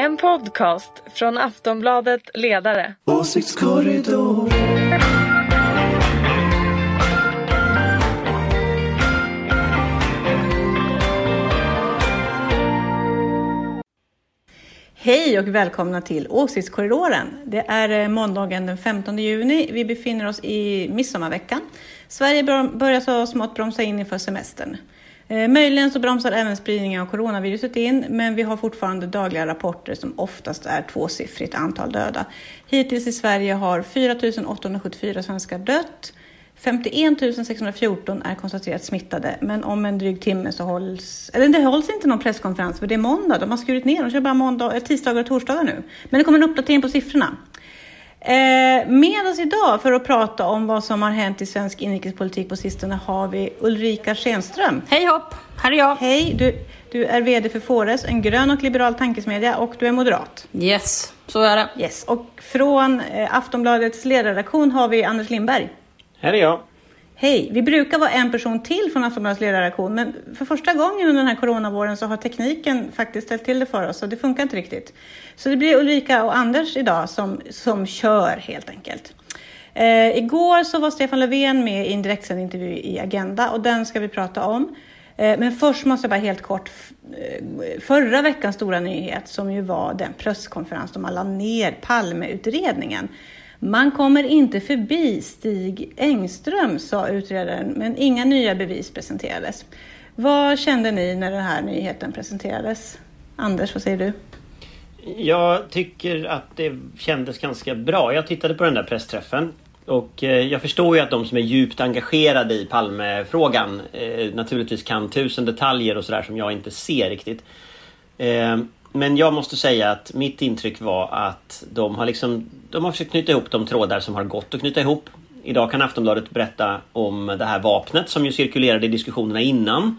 En podcast från Aftonbladet Ledare. Åsiktskorridor. Hej och välkomna till Åsiktskorridoren. Det är eh, måndagen den 15 juni. Vi befinner oss i midsommarveckan. Sverige börjar så smått bromsa in inför semestern. Eh, möjligen så bromsar även spridningen av coronaviruset in, men vi har fortfarande dagliga rapporter som oftast är tvåsiffrigt antal döda. Hittills i Sverige har 4 874 svenskar dött. 51 614 är konstaterat smittade, men om en dryg timme så hålls, eller det hålls inte någon presskonferens för det är måndag. De har skurit ner, de kör bara måndag, eh, tisdagar och torsdagar nu. Men det kommer en uppdatering på siffrorna. Eh, med oss idag för att prata om vad som har hänt i svensk inrikespolitik på sistone har vi Ulrika Schenström. Hej hopp, här är jag. Hej, du, du är VD för Fores, en grön och liberal tankesmedja och du är moderat. Yes, så är det. Yes, och från eh, Aftonbladets ledarredaktion har vi Anders Lindberg. Här är jag. Hej! Vi brukar vara en person till från Aftonbladets ledarredaktion, men för första gången under den här coronavåren så har tekniken faktiskt ställt till det för oss och det funkar inte riktigt. Så det blir Ulrika och Anders idag som, som kör helt enkelt. Eh, igår så var Stefan Löfven med i en direktsänd intervju i Agenda och den ska vi prata om. Eh, men först måste jag bara helt kort, eh, förra veckans stora nyhet som ju var den presskonferens då man la ner Palmeutredningen. Man kommer inte förbi Stig Engström, sa utredaren, men inga nya bevis presenterades. Vad kände ni när den här nyheten presenterades? Anders, vad säger du? Jag tycker att det kändes ganska bra. Jag tittade på den där pressträffen och eh, jag förstår ju att de som är djupt engagerade i Palmefrågan eh, naturligtvis kan tusen detaljer och sådär som jag inte ser riktigt. Eh, men jag måste säga att mitt intryck var att de har liksom de har försökt knyta ihop de trådar som har gått att knyta ihop. Idag kan Aftonbladet berätta om det här vapnet som ju cirkulerade i diskussionerna innan.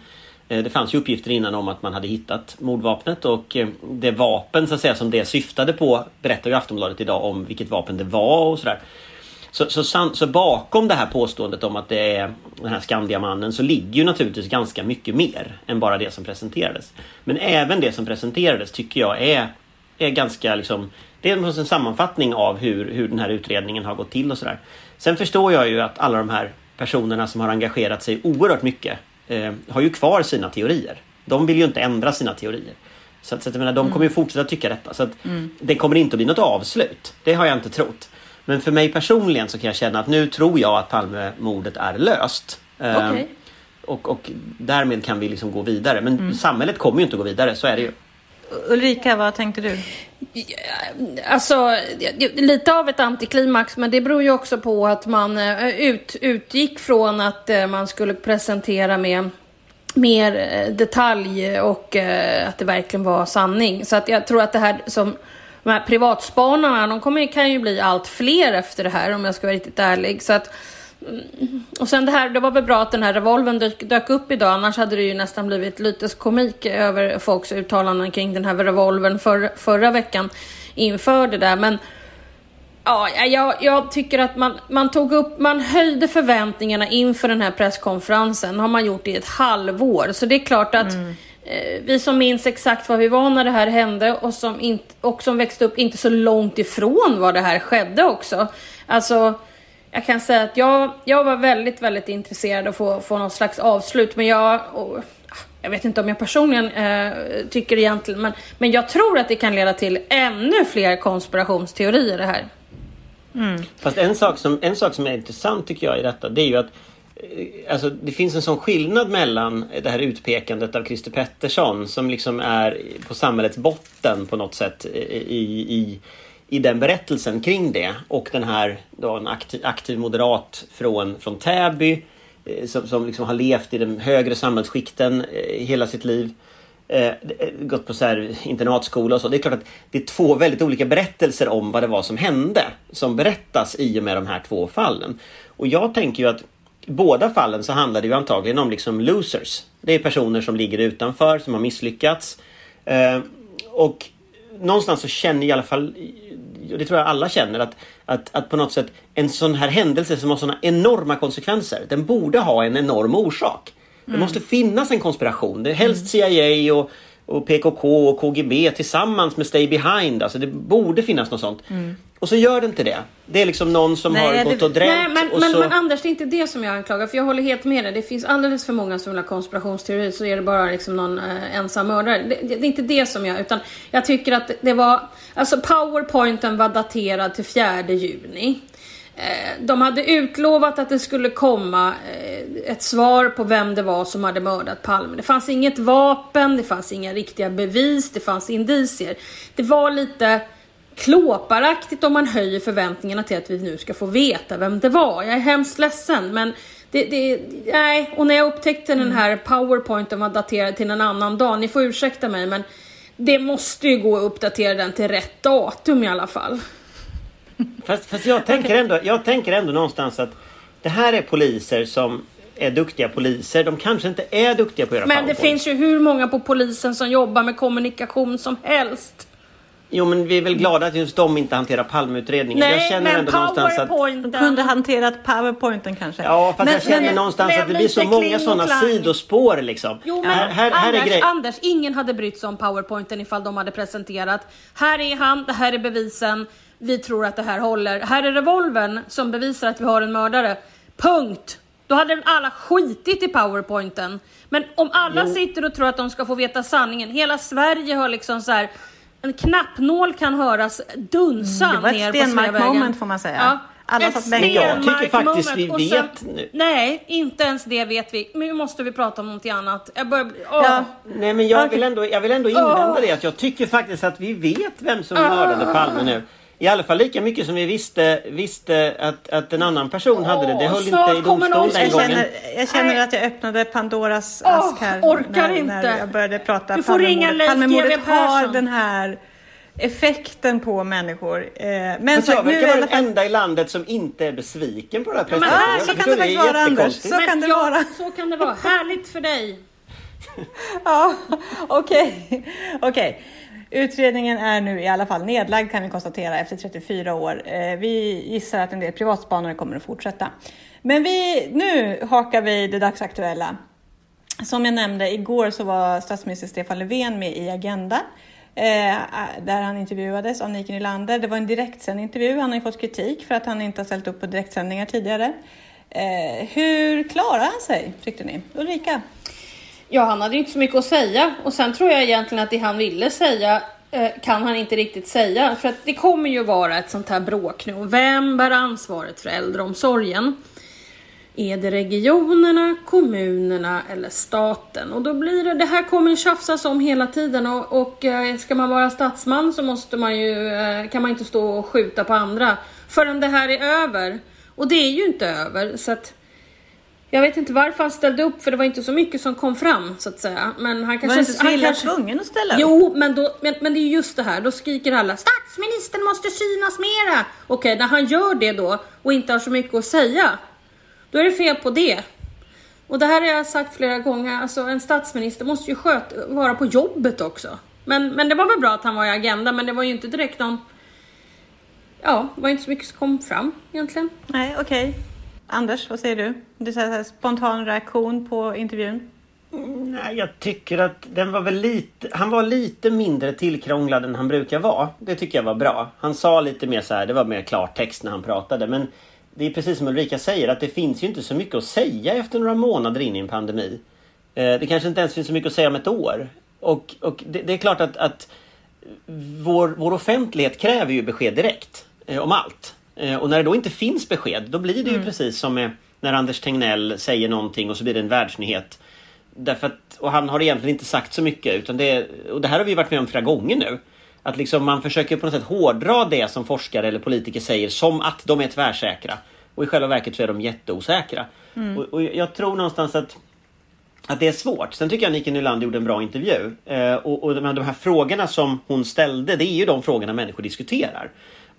Eh, det fanns ju uppgifter innan om att man hade hittat mordvapnet och eh, det vapen så att säga som det syftade på berättar ju Aftonbladet idag om vilket vapen det var och sådär. Så, så, så, bakom det här påståendet om att det är den här Skandiamannen så ligger ju naturligtvis ganska mycket mer än bara det som presenterades. Men även det som presenterades tycker jag är, är ganska liksom det är en sammanfattning av hur, hur den här utredningen har gått till och sådär. Sen förstår jag ju att alla de här personerna som har engagerat sig oerhört mycket eh, har ju kvar sina teorier. De vill ju inte ändra sina teorier. Så, att, så att, jag menar, de kommer ju fortsätta tycka detta. Så att mm. det kommer inte att bli något avslut. Det har jag inte trott. Men för mig personligen så kan jag känna att nu tror jag att Palmemordet är löst. Okay. Och, och därmed kan vi liksom gå vidare. Men mm. samhället kommer ju inte att gå vidare, så är det ju. Ulrika, vad tänkte du? Alltså, lite av ett antiklimax, men det beror ju också på att man eh, ut, utgick från att eh, man skulle presentera med mer eh, detalj och att det verkligen var sanning. Så att jag tror att det här som de här privatspanarna, de kommer, kan ju bli allt fler efter det här om jag ska vara riktigt ärlig. Så att, och sen det här, det var väl bra att den här revolven dök, dök upp idag, annars hade det ju nästan blivit lite komik över folks uttalanden kring den här revolven för, förra veckan inför det där. Men ja, jag, jag tycker att man, man tog upp, man höjde förväntningarna inför den här presskonferensen, har man gjort i ett halvår. Så det är klart att mm Eh, vi som minns exakt var vi var när det här hände och som, inte, och som växte upp inte så långt ifrån var det här skedde också. Alltså, jag kan säga att jag, jag var väldigt, väldigt intresserad av att få, få något slags avslut, men jag... Och, jag vet inte om jag personligen eh, tycker egentligen, men, men jag tror att det kan leda till ännu fler konspirationsteorier det här. Mm. Fast en sak, som, en sak som är intressant tycker jag i detta, det är ju att Eh, alltså, det finns en sån skillnad mellan det här utpekandet av Christer Pettersson som liksom är på samhällets botten på något sätt i, i, i den berättelsen kring det och den här då, en aktiv, aktiv moderat från, från Täby eh, som, som liksom har levt i de högre samhällsskikten eh, hela sitt liv. Eh, eh, gått på så här internatskola och så. Det är klart att det är två väldigt olika berättelser om vad det var som hände som berättas i och med de här två fallen. Och jag tänker ju att i båda fallen så handlar det ju antagligen om liksom losers. Det är personer som ligger utanför, som har misslyckats. Eh, och någonstans så känner i alla fall, det tror jag alla känner, att, att, att på något sätt en sån här händelse som har såna enorma konsekvenser, den borde ha en enorm orsak. Mm. Det måste finnas en konspiration. Det är helst CIA och och PKK och KGB tillsammans med Stay Behind. Alltså det borde finnas något sånt. Och så gör det inte det. Det är liksom någon som Nej, har det- gått och drämt Nej, men, och men, så... men Anders, det är inte det som jag anklagar. För jag håller helt med dig. Det finns alldeles för många som vill ha konspirationsteori så är det bara liksom någon eh, ensam mördare. Det, det, det är inte det som jag... Utan jag tycker att det var... Alltså powerpointen var daterad till 4 juni. Eh, De hade utlovat att det skulle komma eh, ett svar på vem det var som hade mördat Palme. Det fanns inget vapen, det fanns inga riktiga bevis, det fanns indicier. Det var lite klåparaktigt om man höjer förväntningarna till att vi nu ska få veta vem det var. Jag är hemskt ledsen men det, det, nej, och när jag upptäckte den här powerpointen var daterad till en annan dag, ni får ursäkta mig men det måste ju gå att uppdatera den till rätt datum i alla fall. Fast, fast jag, tänker ändå, jag tänker ändå någonstans att det här är poliser som är duktiga poliser. De kanske inte är duktiga på att göra Men det finns ju hur många på polisen som jobbar med kommunikation som helst. Jo men vi är väl glada att just de inte hanterar Palmeutredningen. jag Nej, känner men ändå någonstans att... De kunde hanterat powerpointen kanske. Ja fast Men- jag känner men- någonstans att det blir så många sådana sidospår liksom. Jo men här, här, här är Anders, grej... Anders, ingen hade brytt sig om powerpointen ifall de hade presenterat Här är han, det här är bevisen, vi tror att det här håller. Här är revolvern som bevisar att vi har en mördare. Punkt! Då hade alla skitit i powerpointen. Men om alla Jo. sitter och tror att de ska få veta sanningen, hela Sverige har liksom så här en knappnål kan höras dunsa Mm, det var ett ner på Stenmark Sveavägen. moment, får man säga. Ja. Alla ett. Men jag tycker faktiskt moment. vi vet nu. Nej, inte ens det vet vi. Nu måste vi prata om någonting annat. Jag börjar... Åh. Ja. Nej men jag vill ändå, jag vill ändå invända Åh. det att jag tycker faktiskt att vi vet vem som mördade Palme nu. I alla fall lika mycket som vi visste, visste att, att en annan person hade det. Det höll snart inte i domstol någon den Jag känner, jag känner Nej. att jag öppnade Pandoras Åh, ask här. orkar när, inte. När jag började prata Du får ringa. Leif Palmemordet har den här effekten på människor. Eh, Men Fast så, jag verkar i vara den fall... enda i landet som inte är besviken på det här men Jag så kan det väl vara, Anders. Så kan det ja, vara. Så kan det vara. Härligt för dig. Ja, okej. Okej. Utredningen är nu i alla fall nedlagd kan vi konstatera efter 34 år. Eh, vi gissar att en del privatspanare kommer att fortsätta. Men vi, nu hakar vi det dagsaktuella. Som jag nämnde, igår så var statsminister Stefan Löfven med i Agenda. Eh, där han intervjuades av Nike Nylander. Det var en direktsänd intervju. Han har ju fått kritik för att han inte har ställt upp på direktsändningar tidigare. Eh, hur klarar han sig, tyckte ni? Ulrika? Ja, han hade inte så mycket att säga. Och sen tror jag egentligen att det han ville säga eh, kan han inte riktigt säga. För att det kommer ju vara ett sånt här bråk nu. Vem bär ansvaret för äldreomsorgen? Är det regionerna, kommunerna eller staten? Och då blir det, det här kommer tjafsas om hela tiden och, och eh, ska man vara statsman så måste man ju, eh, kan man inte stå och skjuta på andra förrän det här är över. Och det är ju inte över så att jag vet inte varför han ställde upp för det var inte så mycket som kom fram så att säga. Men han Var kanske en inte... Han Svilla kanske... tvungen att ställa upp? Jo, men, då, men, men det är just det här. Då skriker alla statsministern måste synas mera. Okej, när han gör det då och inte har så mycket att säga. Då är det fel på det. Och det här har jag sagt flera gånger. Alltså en statsminister måste ju sköta, vara på jobbet också. Men, men det var väl bra att han var i Agenda, men det var ju inte direkt någon... Ja, det var inte så mycket som kom fram egentligen. Nej, okej. Anders, vad säger du? Du säger så här, spontan reaktion på intervjun. Mm, nej, jag tycker att den var väl lite... Han var lite mindre tillkrånglad än han brukar vara. Det tycker jag var bra. Han sa lite mer så här, det var mer klartext när han pratade. Men det är precis som Ulrika säger att det finns ju inte så mycket att säga efter några månader in i en pandemi. Eh, det kanske inte ens finns så mycket att säga om ett år. Och, och det, det är klart att, att vår, vår offentlighet kräver ju besked direkt eh, om allt. Eh, och när det då inte finns besked, då blir det ju precis som när Anders Tegnell säger någonting och så blir det en världsnyhet. Därför att, och han har egentligen inte sagt så mycket. Utan det, och det här har vi varit med om flera gånger nu. Att liksom man försöker på något sätt hårdra det som forskare eller politiker säger som att de är tvärsäkra. Och i själva verket så är de jätteosäkra. Och, och jag tror någonstans att att det är svårt. Sen tycker jag Nike Nylander gjorde en bra intervju. Eh, och, och de, här, de här frågorna som hon ställde, det är ju de frågorna människor diskuterar.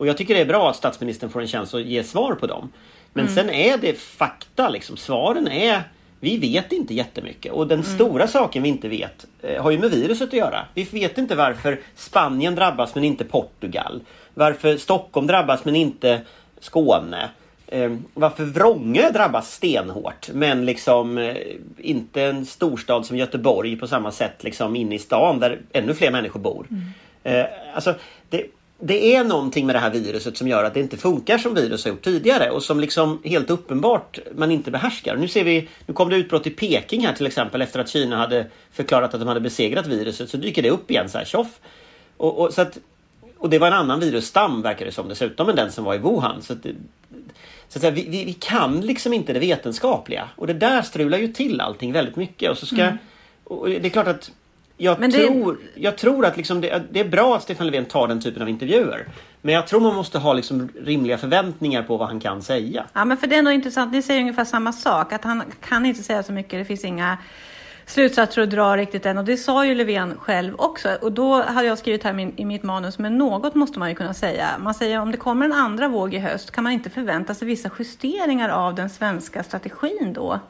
Och jag tycker det är bra att statsministern får en chans att ge svar på dem. Men sen är det fakta liksom. Svaren är vi vet inte jättemycket och den stora saken vi inte vet eh, har ju med viruset att göra. Vi vet inte varför Spanien drabbas men inte Portugal. Varför Stockholm drabbas men inte Skåne. eh, varför Vrångö drabbas stenhårt men liksom eh, inte en storstad som Göteborg på samma sätt liksom inne i stan där ännu fler människor bor. Mm. Eh, alltså, det, det är någonting med det här viruset som gör att det inte funkar som virus har gjort tidigare och som liksom helt uppenbart man inte behärskar. Nu ser vi, nu kom det utbrott i Peking här till exempel efter att Kina hade förklarat att de hade besegrat viruset så dyker det upp igen så här tjoff. Och, och, så att, och det var en annan virusstam verkar det som dessutom än den som var i Wuhan. Så, att, så att säga, vi, vi, vi, kan liksom inte det vetenskapliga och det där strular ju till allting väldigt mycket. Och så ska, mm. och det är klart att jag, Men tror, det... jag tror att liksom det, det, är bra att Stefan Löfven tar den typen av intervjuer. Men jag tror man måste ha liksom rimliga förväntningar på vad han kan säga. Ja, men för det är nog intressant. Ni säger ungefär samma sak. Att han kan inte säga så mycket. Det finns inga slutsatser att dra riktigt än. Och det sa ju Löfven själv också. Och då hade jag skrivit här i mitt manus, men något måste man ju kunna säga. Man säger om det kommer en andra våg i höst, kan man inte förvänta sig vissa justeringar av den svenska strategin då?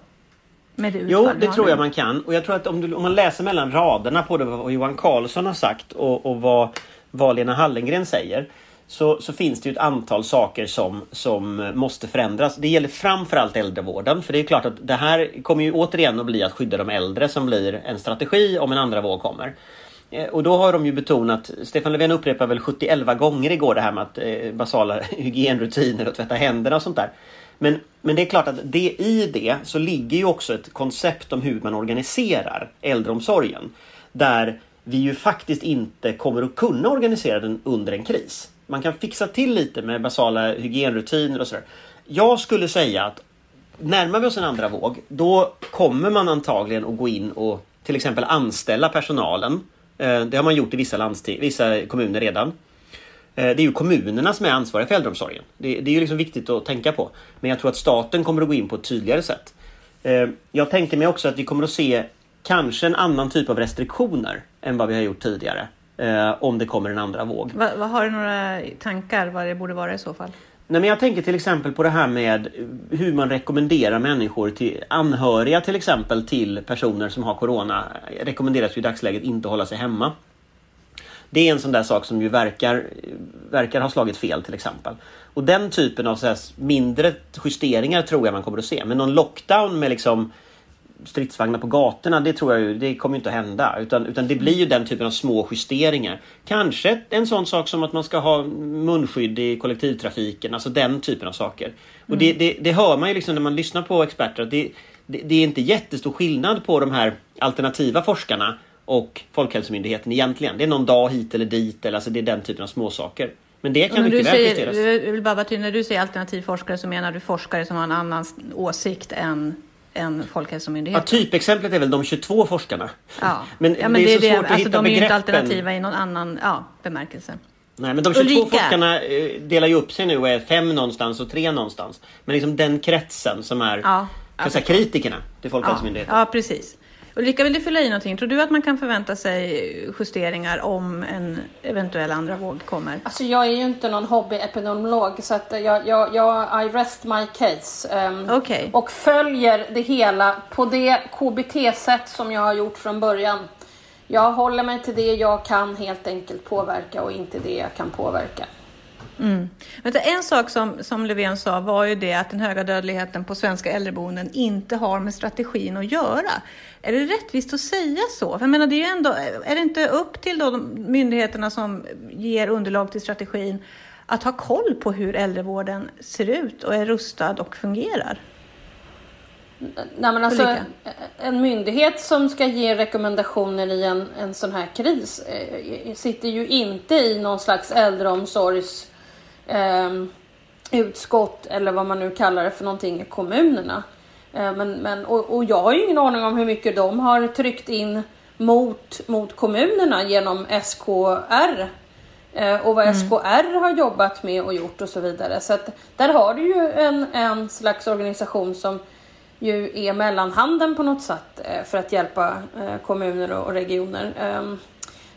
Med det jo, det tror jag man kan. Och jag tror att om, du, om man läser mellan raderna på det vad Johan Carlsson har sagt och, och vad, vad Lena Hallengren säger. Så, så, finns det ju ett antal saker som, som måste förändras. Det gäller framförallt äldrevården. För det är klart att det här kommer ju återigen att bli att skydda de äldre som blir en strategi om en andra våg kommer. Eh, och då har de ju betonat, Stefan Löfven upprepar väl 71 gånger igår det här med att eh, basala hygienrutiner och tvätta händerna och sånt där. Men, men det är klart att det, i det så ligger ju också ett koncept om hur man organiserar äldreomsorgen. Där vi ju faktiskt inte kommer att kunna organisera den under en kris. Man kan fixa till lite med basala hygienrutiner och sådär. Jag skulle säga att närmar vi oss en andra våg, då kommer man antagligen att gå in och till exempel anställa personalen. Eh, det har man gjort i vissa, landsting, vissa kommuner redan. Eh, det är ju kommunerna som är ansvariga för äldreomsorgen. Det, det är ju liksom viktigt att tänka på. Men jag tror att staten kommer att gå in på ett tydligare sätt. Eh, jag tänker mig också att vi kommer att se kanske en annan typ av restriktioner än vad vi har gjort tidigare. Eh, om det kommer en andra våg. Va, va, har du några tankar vad det borde vara i så fall? Nej, men jag tänker till exempel på det här med hur man rekommenderar människor till anhöriga till exempel till personer som har Corona. Rekommenderas ju i dagsläget inte hålla sig hemma. Det är en sån där sak som ju verkar, verkar ha slagit fel till exempel. Och den typen av så mindre justeringar tror jag man kommer att se. Men någon lockdown med liksom stridsvagnar på gatorna, det tror jag ju, det kommer inte att hända. Utan, utan det blir ju den typen av små justeringar. Kanske en sån sak som att man ska ha munskydd i kollektivtrafiken, alltså den typen av saker. Och det, det, det hör man ju liksom när man lyssnar på experter, att det, det, det är inte jättestor skillnad på de här alternativa forskarna och Folkhälsomyndigheten egentligen. Det är någon dag hit eller dit, eller alltså det är den typen av småsaker. Men det kan mycket väl justeras. Jag vill bara vara tydlig, när du säger alternativ forskare så menar du forskare som har en annan åsikt än än Folkhälsomyndigheten. Ja, typexemplet är väl de 22 forskarna. Ja, men, ja, men det, är så det, svårt att alltså, hitta De är ju inte alternativa i någon annan ja, bemärkelse. Nej, men de 22 Ulrika. forskarna eh, delar ju upp sig nu och är fem någonstans och tre någonstans. Men liksom den kretsen som är ja, kritikerna till Folkhälsomyndigheten. Ja, ja, precis. Ulrika, vill du fylla i någonting? Tror du att man kan förvänta sig justeringar om en eventuell andra våg kommer? Alltså jag är ju inte någon hobbyepidemiolog så att jag, jag, jag I rest my case. Um, okay. Och följer det hela på det KBT-sätt som jag har gjort från början. Jag håller mig till det jag kan helt enkelt påverka och inte det jag kan påverka. Mm. Men en sak som, som Löfven sa var ju det att den höga dödligheten på svenska äldreboenden inte har med strategin att göra. Är det rättvist att säga så? För jag menar, det är, ändå, är det inte upp till då de myndigheterna som ger underlag till strategin att ha koll på hur äldrevården ser ut och är rustad och fungerar? Nej, men alltså, en myndighet som ska ge rekommendationer i en, en sån här kris eh, sitter ju inte i någon slags äldreomsorgs eh, utskott eller vad man nu kallar det för någonting i kommunerna. Eh, men, men, och, och, jag har ju ingen aning om hur mycket de har tryckt in mot, mot kommunerna genom SKR eh, och vad mm. SKR har jobbat med och gjort och så vidare. Så att där har du ju en, en slags organisation som ju är mellanhanden på något sätt eh, för att hjälpa eh, kommuner och regioner. Ehm,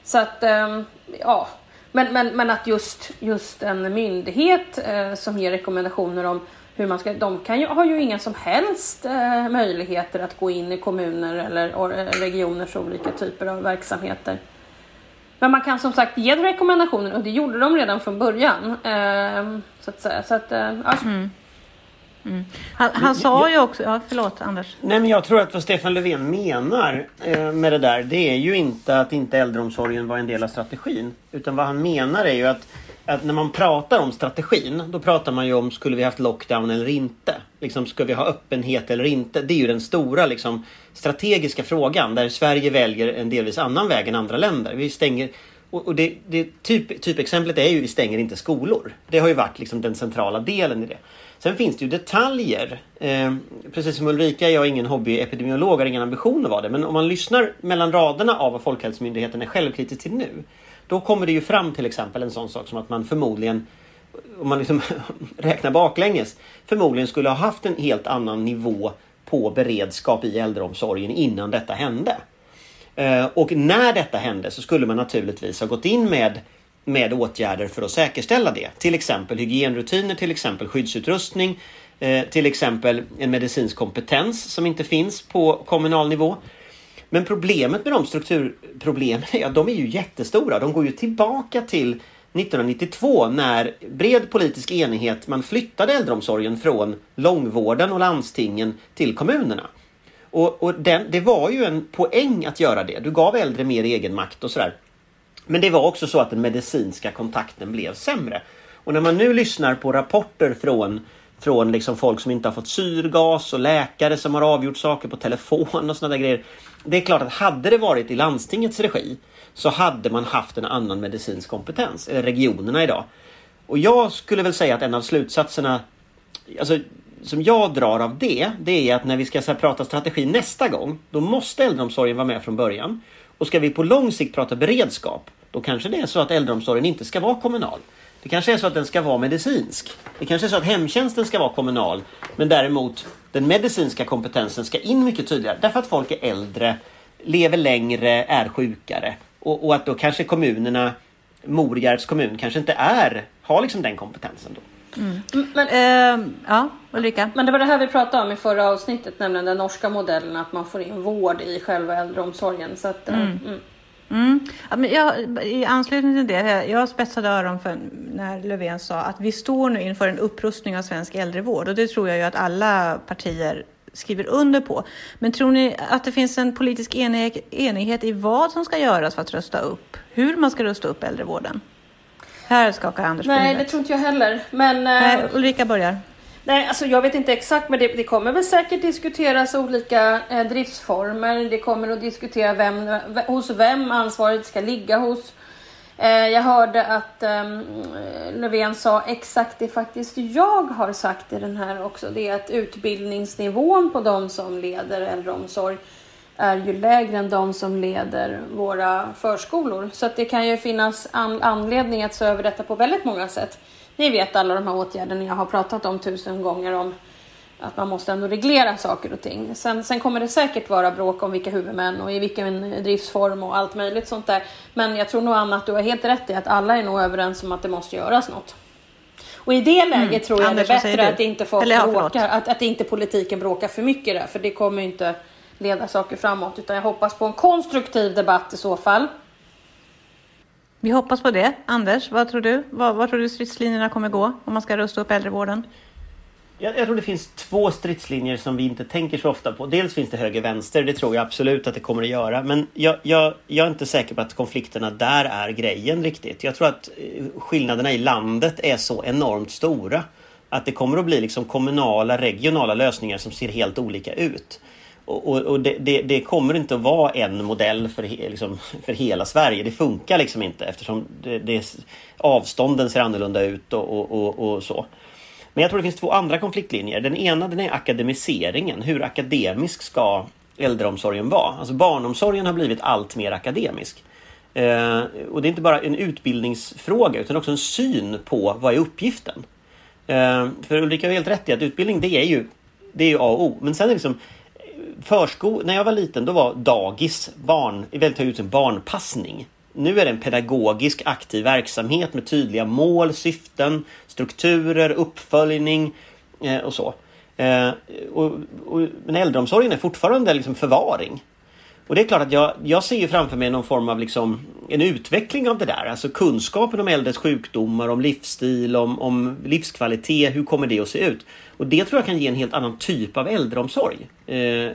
så att, ehm, ja, men, men, men att just, just en myndighet eh, som ger rekommendationer om hur man ska, de kan ju, har ju inga som helst eh, möjligheter att gå in i kommuner eller eh, regioners olika typer av verksamheter. Men man kan som sagt ge rekommendationer och det gjorde de redan från början. Eh, så att säga. Så att, eh, alltså. mm. Mm. Han, han sa ju också, ja förlåt Anders. Nej men jag tror att vad Stefan Löfven menar eh, med det där det är ju inte att inte äldreomsorgen var en del av strategin. Utan vad han menar är ju att, att när man pratar om strategin då pratar man ju om skulle vi haft lockdown eller inte. Liksom, ska vi ha öppenhet eller inte? Det är ju den stora liksom, strategiska frågan där Sverige väljer en delvis annan väg än andra länder. Vi stänger och, det, det typ, typexemplet är ju vi stänger inte skolor. Det har ju varit liksom den centrala delen i det. Sen finns det ju detaljer. Eh, precis som Ulrika, jag är ingen hobbyepidemiolog, har ingen ambition att vara det. Men om man lyssnar mellan raderna av vad Folkhälsomyndigheten är självkritisk till nu. Då kommer det ju fram till exempel en sån sak som att man förmodligen om man liksom räknar baklänges, förmodligen skulle ha haft en helt annan nivå på beredskap i äldreomsorgen innan detta hände. Eh, och när detta hände så skulle man naturligtvis ha gått in med med åtgärder för att säkerställa det. Till exempel hygienrutiner, till exempel skyddsutrustning, eh, till exempel en medicinsk kompetens som inte finns på kommunal nivå. Men problemet med de strukturproblemen är att de är ju jättestora. De går ju tillbaka till 1992 när bred politisk enighet man flyttade äldreomsorgen från långvården och landstingen till kommunerna. Och, och den, det var ju en poäng att göra det. Du gav äldre mer egenmakt och sådär. Men det var också så att den medicinska kontakten blev sämre. Och när man nu lyssnar på rapporter från från liksom folk som inte har fått syrgas och läkare som har avgjort saker på telefon och sådana grejer. Det är klart att hade det varit i landstingets regi så hade man haft en annan medicinsk kompetens, eller regionerna idag. Och jag skulle väl säga att en av slutsatserna alltså, som jag drar av det, det är att när vi ska här, prata strategi nästa gång, då måste äldreomsorgen vara med från början. Och ska vi på lång sikt prata beredskap, då kanske det är så att äldreomsorgen inte ska vara kommunal. Det kanske är så att den ska vara medicinsk. Det kanske är så att hemtjänsten ska vara kommunal. Men däremot den medicinska kompetensen ska in mycket tydligare. Därför att folk är äldre, lever längre, är sjukare. Och, och att då kanske kommunerna, Morjärvs kommun kanske inte är, har liksom den kompetensen då. Mm. Men, eh, ja, Ulrika? Men det var det här vi pratade om i förra avsnittet, nämligen den norska modellen, att man får in vård i själva äldreomsorgen. Så att, mm. Mm. Mm. Ja, jag, I anslutning till det, jag spetsade öron för när Löfven sa att vi står nu inför en upprustning av svensk äldrevård och det tror jag ju att alla partier skriver under på. Men tror ni att det finns en politisk enighet i vad som ska göras för att rusta upp, hur man ska rusta upp äldrevården? Här skakar Anders Nej, på det tror inte jag heller. Men, Nej, eh, Ulrika börjar. Nej, alltså jag vet inte exakt, men det, det kommer väl säkert diskuteras olika eh, driftsformer. Det kommer att diskutera vem, hos vem ansvaret ska ligga hos. Eh, jag hörde att eh, Löfven sa exakt det faktiskt jag har sagt i den här också. Det är att utbildningsnivån på de som leder äldreomsorg är ju lägre än de som leder våra förskolor. Så att det kan ju finnas an anledning att se över detta på väldigt många sätt. Ni vet alla de här åtgärderna jag har pratat om tusen gånger om att man måste ändå reglera saker och ting. Sen, sen kommer det säkert vara bråk om vilka huvudmän och i vilken driftsform och allt möjligt sånt där. Men jag tror nog Anna att du har helt rätt i att alla är nog överens om att det måste göras något. Och i det läget mm. tror jag Anders, det är bättre att inte folk Eller, bråkar, att, att inte politiken bråkar för mycket där, för det kommer inte leda saker framåt. Utan jag hoppas på en konstruktiv debatt i så fall. Vi hoppas på det. Anders, vad tror du? Vad, vad tror du stridslinjerna kommer gå om man ska rusta upp äldrevården? Jag, jag tror det finns två stridslinjer som vi inte tänker så ofta på. Dels finns det höger-vänster, det tror jag absolut att det kommer att göra. Men jag, jag, jag är inte säker på att konflikterna där är grejen riktigt. Jag tror att eh, skillnaderna i landet är så enormt stora. Att det kommer att bli liksom kommunala, regionala lösningar som ser helt olika ut. Och, och, och det, det, det, kommer inte att vara en modell för, liksom, för hela Sverige. Det funkar liksom inte eftersom det, det, avstånden ser annorlunda ut och, och, och, så. Men jag tror det finns två andra konfliktlinjer. Den ena den är akademiseringen. Hur akademisk ska äldreomsorgen vara? Alltså barnomsorgen har blivit allt mer akademisk. Eh, och det är inte bara en utbildningsfråga utan också en syn på vad är uppgiften. Eh, för Ulrika har helt rätt i att utbildning det är ju det är ju A och O. Men sen är det liksom försko när jag var liten då var dagis barn, i väldigt hög utsträckning barnpassning. Nu är det en pedagogisk aktiv verksamhet med tydliga mål, syften, strukturer, uppföljning eh, och så. Eh, och, och, men äldreomsorgen är fortfarande liksom förvaring. Och det är klart att jag, jag ser ju framför mig någon form av liksom en utveckling av det där. Alltså kunskapen om äldres sjukdomar, om livsstil, om, om livskvalitet. Hur kommer det att se ut? Och det tror jag kan ge en helt annan typ av äldreomsorg. Eh,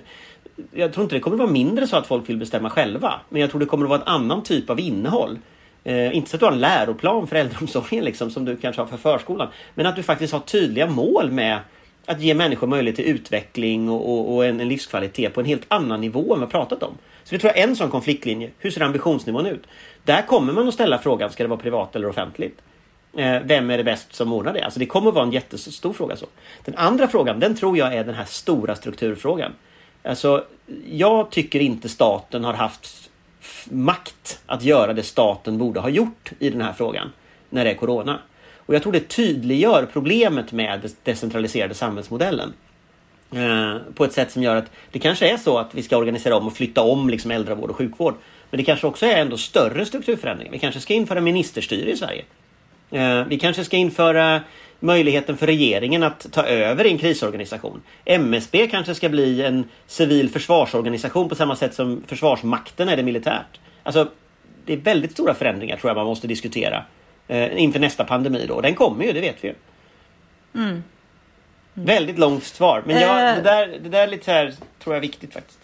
jag tror inte det kommer vara mindre så att folk vill bestämma själva. Men jag tror det kommer att vara en annan typ av innehåll. Eh, inte så att du har en läroplan för äldreomsorgen liksom, som du kanske har för förskolan. Men att du faktiskt har tydliga mål med att ge människor möjlighet till utveckling och, och, och en, en, livskvalitet på en helt annan nivå än vi pratat om. Så det tror jag är en sån konfliktlinje. Hur ser ambitionsnivån ut? Där kommer man att ställa frågan, ska det vara privat eller offentligt? Eh, vem är det bäst som ordnar det? Alltså det kommer att vara en jättestor fråga. så. Den andra frågan, den tror jag är den här stora strukturfrågan. Alltså, jag tycker inte staten har haft makt att göra det staten borde ha gjort i den här frågan när det är Corona. Och jag tror det tydliggör problemet med den decentraliserade samhällsmodellen. Eh, på ett sätt som gör att det kanske är så att vi ska organisera om och flytta om liksom äldrevård och sjukvård. Men det kanske också är ändå större strukturförändringar. Vi kanske ska införa ministerstyre i Sverige. Eh, vi kanske ska införa möjligheten för regeringen att ta över en krisorganisation. MSB kanske ska bli en civil försvarsorganisation på samma sätt som Försvarsmakten är det militärt. Alltså, det är väldigt stora förändringar tror jag man måste diskutera eh, inför nästa pandemi då. Den kommer ju, det vet vi ju. Mm. Mm. Väldigt långt svar, men jag, eh. det, där, det där är lite så här, tror jag är viktigt faktiskt.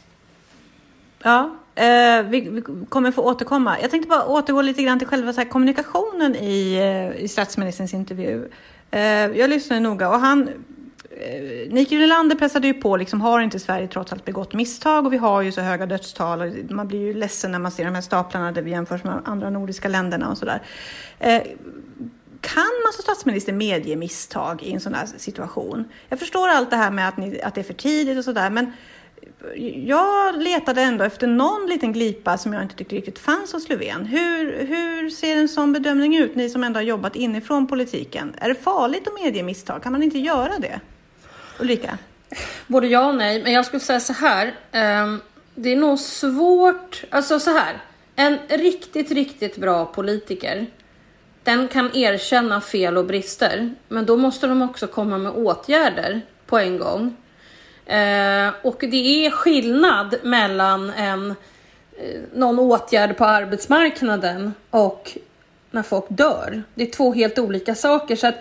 Ja, eh, vi, vi, kommer få återkomma. Jag tänkte bara återgå lite grann till själva så här, kommunikationen i, eh, i statsministerns intervju. Eh, jag lyssnade noga och han eh, Mikael Nylander pressade ju på, liksom, har inte Sverige trots allt begått misstag och vi har ju så höga dödstal och man blir ju ledsen när man ser de här staplarna där vi jämförs med andra nordiska länderna och sådär. Eh, kan man som statsminister medge misstag i en sån här situation? Jag förstår allt det här med att, ni, att det är för tidigt och sådär, men jag letade ändå efter någon liten glipa som jag inte tyckte riktigt fanns hos Löfven. Hur, hur ser en sån bedömning ut, ni som ändå har jobbat inifrån politiken? Är det farligt att medge misstag? Kan man inte göra det? Ulrika? Både ja och nej, men jag skulle säga så här. Ehm, det är nog svårt, alltså så här. En riktigt, riktigt bra politiker, den kan erkänna fel och brister, men då måste de också komma med åtgärder på en gång. Eh, och det är skillnad mellan en, eh, någon åtgärd på arbetsmarknaden och när folk dör. Det är två helt olika saker. Så att,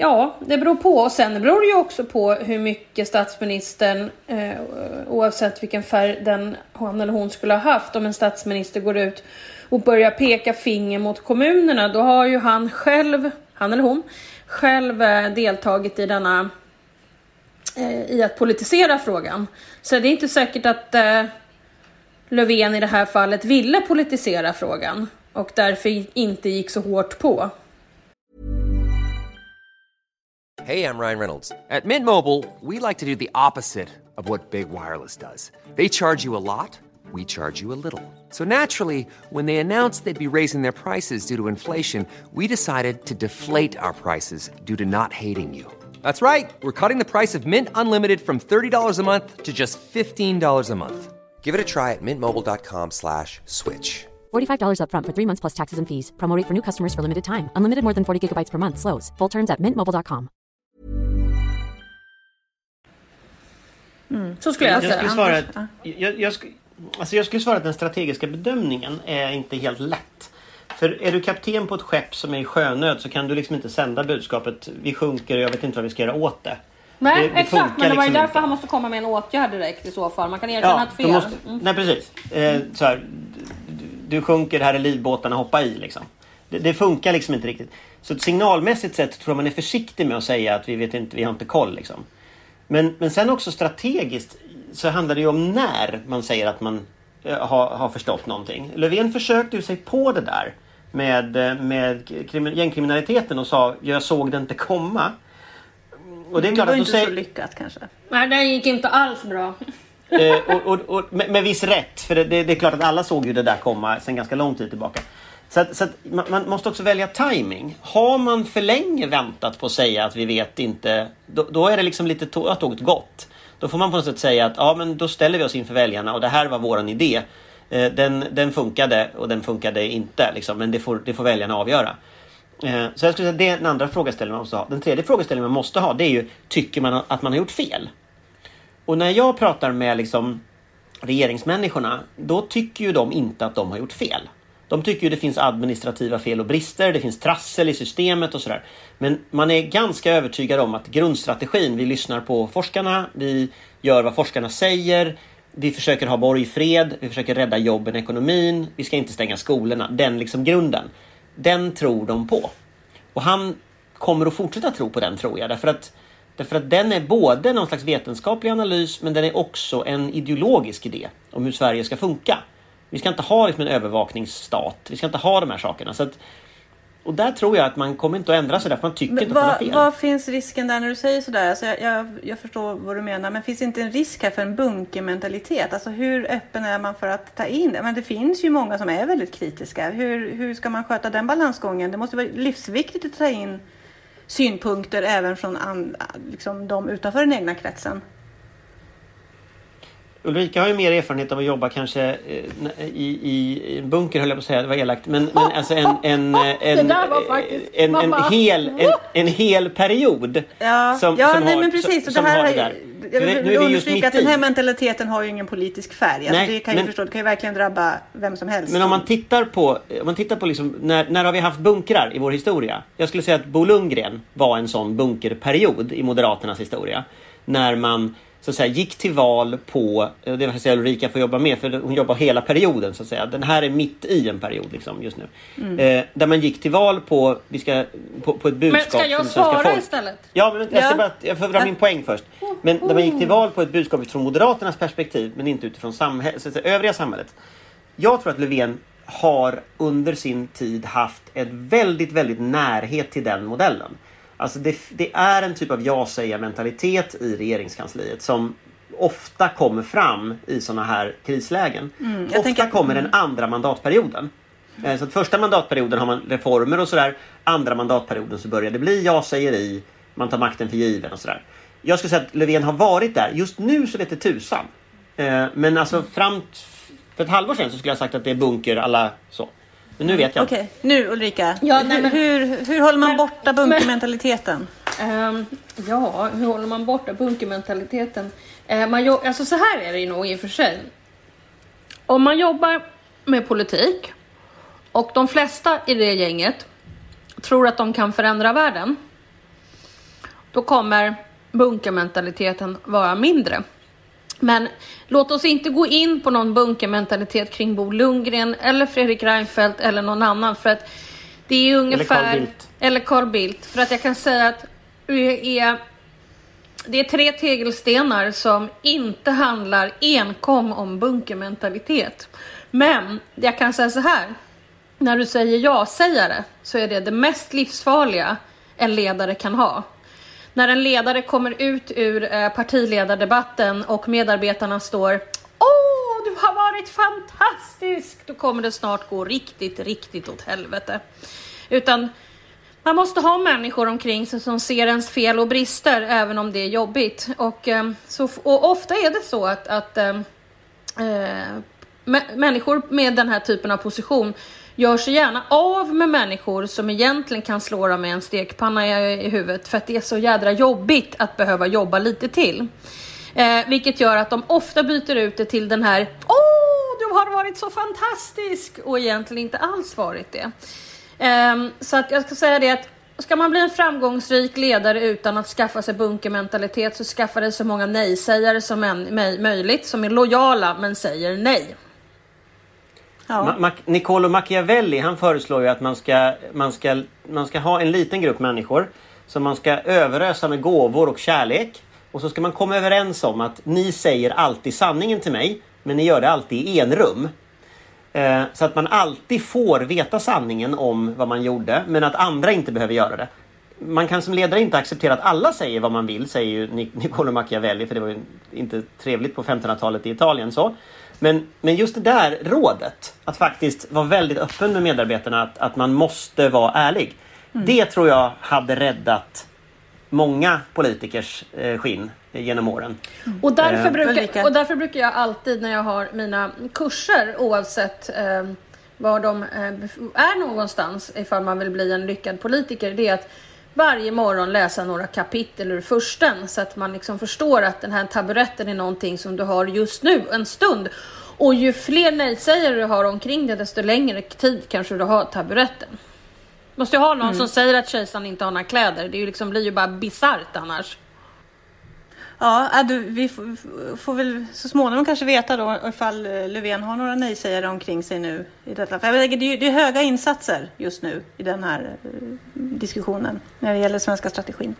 ja, det beror på. Och sen beror det ju också på hur mycket statsministern, eh, oavsett vilken färg den, han eller hon skulle ha haft, om en statsminister går ut och börjar peka finger mot kommunerna, då har ju han själv, han eller hon, själv eh, deltagit i denna Eh, i att politisera frågan. Så det är inte säkert att eh, Löfven i det här fallet ville politisera frågan och därför inte gick så hårt på. Hej, jag Ryan Reynolds. På Mint Mobile, we like to do the opposite of what Big Wireless does. They charge you a lot, we charge you a little. So naturally, when they announced they'd be raising their prices due to inflation, we decided to deflate our prices due to not hating you. That's right. We're cutting the price of Mint Unlimited from $30 a month to just $15 a month. Give it a try at mintmobile.com slash switch. $45 up front for three months plus taxes and fees. Promo for new customers for limited time. Unlimited more than 40 gigabytes per month. Slows. Full terms at mintmobile.com. Mm. Så skulle jag, jag säga. Skulle svara att, jag, jag, alltså jag skulle svara att den strategiska bedömningen är inte helt lätt. För är du kapten på ett skepp som är i sjönöd så kan du liksom inte sända budskapet vi sjunker och jag vet inte vad vi ska göra åt det. Nej det, det exakt, men det var ju liksom därför inte. han måste komma med en åtgärd direkt i så fall. Man kan erkänna att fel. Måste, mm. Nej precis. Eh, så här, du, du sjunker, här är livbåtarna, hoppa i liksom. Det, det, funkar liksom inte riktigt. Så signalmässigt sett tror jag man är försiktig med att säga att vi vet inte, vi har inte koll liksom. Men, men sen också strategiskt så handlar det ju om när man säger att man eh, har, har förstått någonting. Löfven försökte ju sig på det där med, eh, med gängkriminaliteten och sa jag såg det inte komma. Och det är klart det var att inte säger... så lyckat kanske. Nej, det gick inte alls bra. eh, och, och, och med, med, viss rätt, för det, det, det, är klart att alla såg ju det där komma sen ganska lång tid tillbaka. Så, att, så att man, man, måste också välja timing. Har man för länge väntat på att säga att vi vet inte, då, då är det liksom lite tåget gått. Då får man på något sätt säga att ja, men då ställer vi oss inför väljarna och det här var våran idé. Eh, den, den funkade och den funkade inte. Liksom, men det får, det får väljarna avgöra. Eh, så jag skulle säga det är den andra frågeställningen man måste ha. Den tredje frågeställningen man måste ha det är ju Tycker man att man har gjort fel? Och när jag pratar med liksom regeringsmänniskorna, då tycker ju de inte att de har gjort fel. De tycker ju det finns administrativa fel och brister, det finns trassel i systemet och sådär. Men man är ganska övertygad om att grundstrategin, vi lyssnar på forskarna, vi gör vad forskarna säger, vi försöker ha borgfred, vi försöker rädda jobben, ekonomin, vi ska inte stänga skolorna. Den liksom grunden. Den tror de på. Och han kommer att fortsätta tro på den tror jag. Därför att, därför att den är både någon slags vetenskaplig analys men den är också en ideologisk idé om hur Sverige ska funka. Vi ska inte ha liksom en övervakningsstat. Vi ska inte ha de här sakerna. Så att, och där tror jag att man kommer inte att ändra sig därför man tycker Men inte vad, fel. vad finns risken där när du säger sådär? Alltså jag, jag, jag förstår vad du menar, men finns inte en risk här för en bunkermentalitet? Alltså hur öppen är man för att ta in det? Men det finns ju många som är väldigt kritiska. Hur, hur ska man sköta den balansgången? Det måste vara livsviktigt att ta in synpunkter även från an, liksom de utanför den egna kretsen. Ulrika har ju mer erfarenhet av att jobba kanske eh, i, i en bunker höll jag på att säga, det var elakt. Men, men alltså en, en, en, en, en, hel, en, en hel period. Ja, som, ja som nej, har, men precis. Som, det här, har det där. jag vill det- nu är vi just understryka att den här mentaliteten har ju ingen politisk färg. Alltså Nej, det kan men- förstå. Det kan ju verkligen drabba vem som helst. Men om man tittar på, om man tittar på liksom, när, när har vi haft bunkrar i vår historia? Jag skulle säga att Bo Lundgren var en sån bunkerperiod i Moderaternas historia. När man så att säga, gick till val på, eh, det var Ulrika får jobba med för hon jobbar hela perioden så att säga. Den här är mitt i en period liksom, just nu. Eh, där man gick till val på, vi ska, på, på ett budskap Men ska jag svara folk. istället? Ja, men jag, ska Ja. bara, jag får dra min poäng först. Men där man gick till val på ett budskap utifrån Moderaternas perspektiv men inte utifrån samhäll, så att säga, övriga samhället. Jag tror att Löfven har under sin tid haft ett väldigt, väldigt närhet till den modellen. Alltså det, det är en typ av ja-säga-mentalitet i regeringskansliet som ofta kommer fram i sådana här krislägen. jag ofta tänker- kommer den andra mandatperioden. Eh, Så att första mandatperioden har man reformer och sådär. Andra mandatperioden så börjar det bli ja-sägeri, man tar makten för given och sådär. Jag skulle säga att Löfven har varit där. Just nu så vet det tusan. Eh, Men alltså fram för ett halvår sedan så skulle jag sagt att det är bunker alla så. Men nu vet jag. Okej, nu Ulrika. Ja, nej, men- hur, hur, håller man Men- borta bunkermentaliteten? Ehm, ja, hur håller man borta bunkermentaliteten? Uh, man jo- alltså så här är det ju nog i och för sig. Om man jobbar med politik och de flesta i det gänget tror att de kan förändra världen. Då kommer bunkermentaliteten vara mindre. Men låt oss inte gå in på någon bunkermentalitet kring Bo Lundgren eller Fredrik Reinfeldt eller någon annan för att det är ungefär... Carl Bildt. Eller Carl Bildt. För att jag kan säga att det är, det är tre tegelstenar som inte handlar enkom om bunkermentalitet. Men jag kan säga så här. När du säger ja-sägare så är det det mest livsfarliga en ledare kan ha. När en ledare kommer ut ur eh, partiledardebatten och medarbetarna står Åh, du har varit fantastisk! Då kommer det snart gå riktigt, riktigt åt helvete. Utan man måste ha människor omkring sig som ser ens fel och brister även om det är jobbigt. Och, eh, så, och ofta är det så att, att äh, människor med den här typen av position gör sig gärna av med människor som egentligen kan slå dem med en stekpanna i, i huvudet för att det är så jädra jobbigt att behöva jobba lite till. Eh, vilket gör att de ofta byter ut det till den här Åh, du har varit så fantastisk! Och egentligen inte alls varit det. Eh, så att jag ska säga det att ska man bli en framgångsrik ledare utan att skaffa sig bunkermentalitet så skaffa dig så många nej-sägare som en, möjligt som är lojala men säger nej. Ja. Ma- Niccolo Machiavelli han föreslår ju att man ska, man, ska, man ska ha en liten grupp människor som man ska överösa med gåvor och kärlek. Och så ska man komma överens om att ni säger alltid sanningen till mig men ni gör det alltid i enrum. Eh, så att man alltid får veta sanningen om vad man gjorde men att andra inte behöver göra det. Man kan som ledare inte acceptera att alla säger vad man vill, säger ju Niccolo Machiavelli, för det var ju inte trevligt på 1500-talet i Italien. så. Men, men just det där rådet, att faktiskt vara väldigt öppen med medarbetarna, att, att man måste vara ärlig. Det tror jag hade räddat många politikers eh, skinn genom åren. Och därför, Eh. brukar, och därför brukar jag alltid när jag har mina kurser oavsett eh, var de eh, är någonstans ifall man vill bli en lyckad politiker det är att varje morgon läsa några kapitel ur försten så att man liksom förstår att den här taburetten är någonting som du har just nu, en stund. Och ju fler nej-sägare du har omkring dig, desto längre tid kanske du har taburetten. Måste ju ha någon som säger att kejsaren inte har några kläder. Det är ju liksom, blir ju bara bisarrt annars. Ja, äh, du, vi får, väl så småningom kanske veta då ifall eh, Löfven har några nej-sägare omkring sig nu i detta. För jag det, är, det är höga insatser just nu i den här eh, diskussionen när det gäller svenska strategin.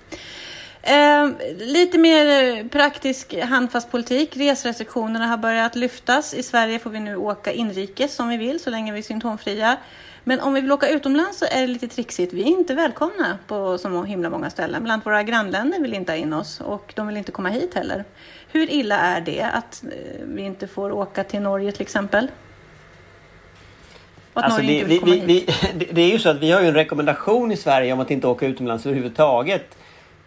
Eh, lite mer eh, praktisk handfast politik. Resrestriktionerna har börjat lyftas. I Sverige får vi nu åka inrikes som vi vill så länge vi är symptomfria. Men om vi vill åka utomlands så är det lite trixigt. Vi är inte välkomna på så himla många ställen. Bland våra grannländer vill inte ha in oss och de vill inte komma hit heller. Hur illa är det att eh, vi inte får åka till Norge till exempel? Alltså det, vi, vi, vi, det- det är ju så att vi har ju en rekommendation i Sverige om att inte åka utomlands överhuvudtaget.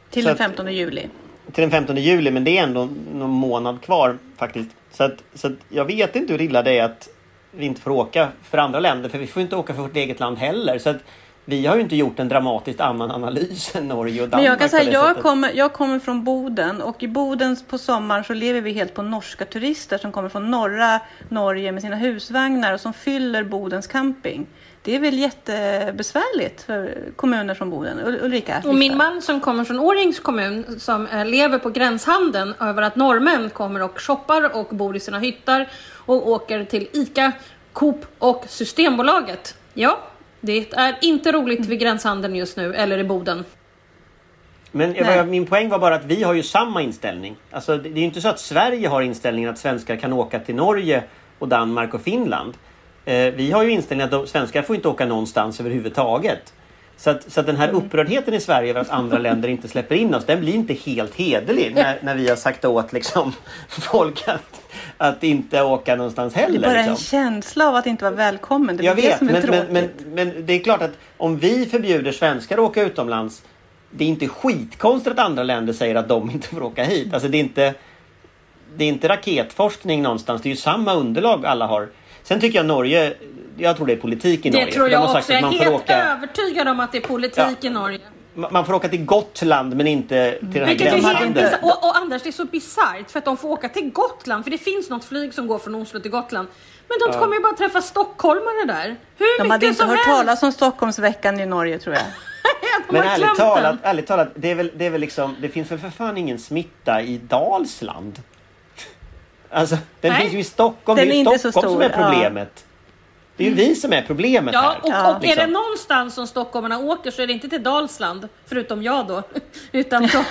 Till så den att- 15 juli. Till den 15 juli men det är ändå någon månad kvar faktiskt. Så att, så att jag vet inte hur illa det är att vi inte får åka för andra länder för vi får inte åka för vårt eget land heller. Så att vi har ju inte gjort en dramatiskt annan analys än Norge och Danmark. Men jag kan säga, jag kommer, jag kommer från Boden och i Boden på sommaren så lever vi helt på norska turister som kommer från norra Norge med sina husvagnar och som fyller Bodens camping. Det är väl jättebesvärligt för kommuner som Boden. Ul- Ulrika? Och min man som kommer från Årjängs kommun som eh, lever på gränshandeln över att norrmän kommer och shoppar och bor i sina hyttar och åker till ICA, Coop och Systembolaget. Ja, det är inte roligt vid gränshandeln just nu eller i Boden. Men jag- Nej. min poäng var bara att vi har ju samma inställning. Alltså, det det är ju inte så att Sverige har inställningen att svenskar kan åka till Norge och Danmark och Finland. Eh, vi har ju inställningen att de, svenskar får inte åka någonstans överhuvudtaget. Så att, så att den här upprördheten i Sverige över att andra länder inte släpper in oss, den blir inte helt hederlig när, när vi har sagt åt liksom, folk att, att inte åka någonstans Det är heller. bara en liksom. känsla av att inte vara välkommen. Det är Jag det vet, som är men, men, tråkigt. men, men det är klart att om vi förbjuder svenskar att åka utomlands det är inte skitkonstigt att andra länder säger att de inte får åka hit. Alltså det är inte Det är inte raketforskning någonstans. Det är ju samma underlag alla har. Sen tycker jag Norge Jag tror det är politik i Det Norge. tror för de har jag också. Jag är man får helt åka, övertygad om att det är politik Ja. i Norge. man får åka till Gotland men inte till den här gränshandeln. Och, och Anders, det är så bisarrt för att de får åka till Gotland. För det finns något flyg som går från Oslo till Gotland. Men de kommer ju bara träffa stockholmare där. Hur De hade inte som hört helst. talas om Stockholmsveckan i Norge tror jag. De Men ärligt talat, ärligt talat det, är väl, det är väl liksom Det finns väl för fan ingen smitta i Dalsland? Alltså den Nej. finns ju i Stockholm. Den det är är ju Stockholm som är stor, ja. problemet. Det är ju vi som är problemet Ja, här. och, Ja, och är det liksom. någonstans som stockholmarna åker så är det inte till Dalsland, förutom jag då. Utan då,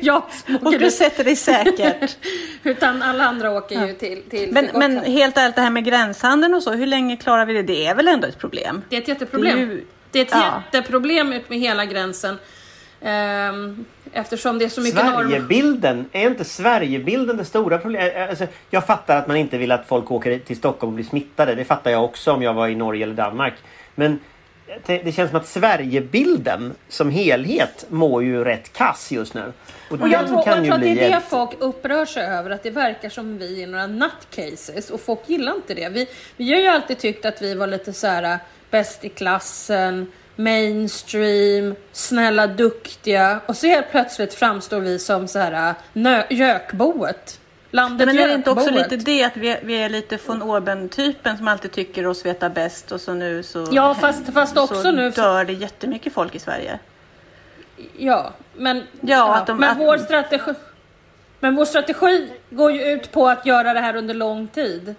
jag Och du ut. sätter dig säkert. Utan alla andra åker ju till, till, Men, till men helt ärligt, det här med gränshandeln och så, hur länge klarar vi det? Det är väl ändå ett problem? Det är ett jätteproblem. Det Det är är, ju- ett ja. jätteproblem ut med hela gränsen. Ehm, eftersom det är så mycket. Sverigebilden, är inte Sverigebilden det stora problemet? Alltså, jag fattar att man inte vill att folk åker till Stockholm och blir smittade. Det fattar jag också om jag var i Norge eller Danmark. Men det, känns som att Sverigebilden som helhet mår ju rätt kass just nu. Och, Och jag tror, kan jag tror att det är det ett- folk upprör sig över, att det verkar som vi är några nutcases och folk gillar inte det. Vi, vi har ju alltid tyckt att vi var lite så här äh, bäst i klassen, mainstream, snälla, duktiga och så helt plötsligt framstår vi som så här äh, nö, gökboet. Landet Men är det inte också lite det att vi är, vi är lite von Orben-typen som alltid tycker oss veta bäst och så nu så, Ja, fast- fast också så nu- dör det jättemycket folk i Sverige. Ja, men, Ja, att de- men, att- vår strategi, men vår strategi går ju ut på att göra det här under lång tid.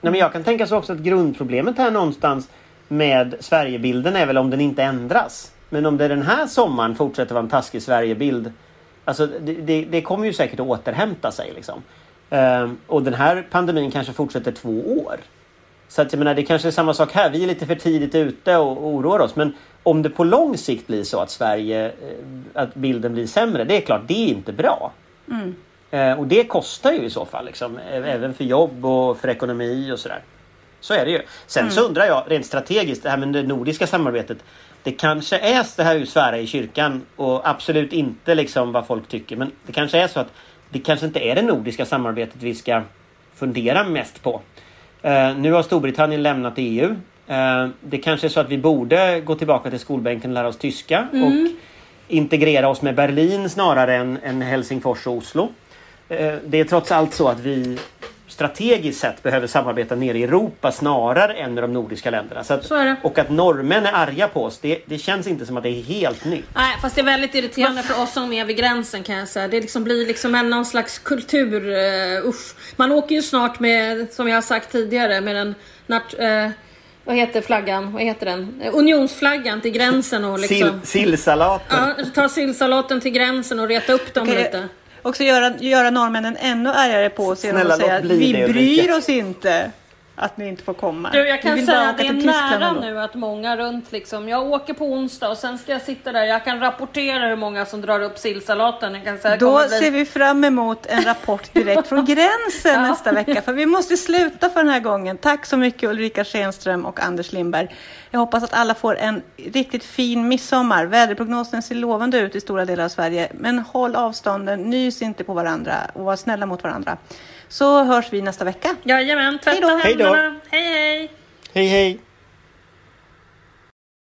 Nej, men jag kan tänka så också att grundproblemet här någonstans med Sverigebilden är väl om den inte ändras. Men om det den här sommaren fortsätter vara en taskig Sverigebild. Alltså det, det, det kommer ju säkert att återhämta sig liksom. Ehm, och den här pandemin kanske fortsätter två år. Så att jag menar det kanske är samma sak här. Vi är lite för tidigt ute och oroar oss. Men om det på lång sikt blir så att Sverige, eh, att bilden blir sämre. Det är klart, det är inte bra. Eh, och det kostar ju i så fall, liksom, även för jobb och för ekonomi och sådär. Så är det ju. Sen så undrar jag rent strategiskt, det här med det nordiska samarbetet. Det kanske är det här är ju svära i kyrkan och absolut inte liksom vad folk tycker. Men det kanske är så att det kanske inte är det nordiska samarbetet vi ska fundera mest på. Eh, nu har Storbritannien lämnat EU. Eh, Det kanske är så att vi borde gå tillbaka till skolbänken och lära oss tyska Mm. och integrera oss med Berlin snarare än, än Helsingfors och Oslo. Eh, Det är trots allt så att vi strategiskt sett behöver samarbeta nere i Europa snarare än med de nordiska länderna. Så att, Så. Och att norrmän är arga på oss, det, det känns inte som att det är helt nytt. Nej, fast det är väldigt irriterande för oss som är vid gränsen kan jag säga. Det liksom blir liksom en någon slags kultur, uh, usch. Man åker ju snart med, som jag har sagt tidigare, med den nat- eh, vad heter flaggan? Vad heter den? Unionsflaggan till gränsen och liksom... Sill, sillsalaten. Ja, ta sillsalaten till gränsen och reta upp dem Okej, lite. Också göra, göra norrmännen ännu argare på oss genom att säga att vi bryr Ulrika." oss inte att ni inte får komma. Du, jag kan säga att det är nära nu att många runt liksom. Jag åker på onsdag och sen ska jag sitta där. Jag kan rapportera hur många som drar upp sillsalaten. Jag kan säga, Då bli- ser vi fram emot en rapport direkt från gränsen nästa vecka. För vi måste sluta för den här gången. Tack så mycket Ulrika Schenström och Anders Lindberg. Jag hoppas att alla får en riktigt fin midsommar. Väderprognosen ser lovande ut i stora delar av Sverige. Men håll avstånden, nys inte på varandra och var snälla mot varandra. Så hörs vi nästa vecka. Jajamän, tvätta Hej då. Hej då. händerna. Hej hej! Hej hej!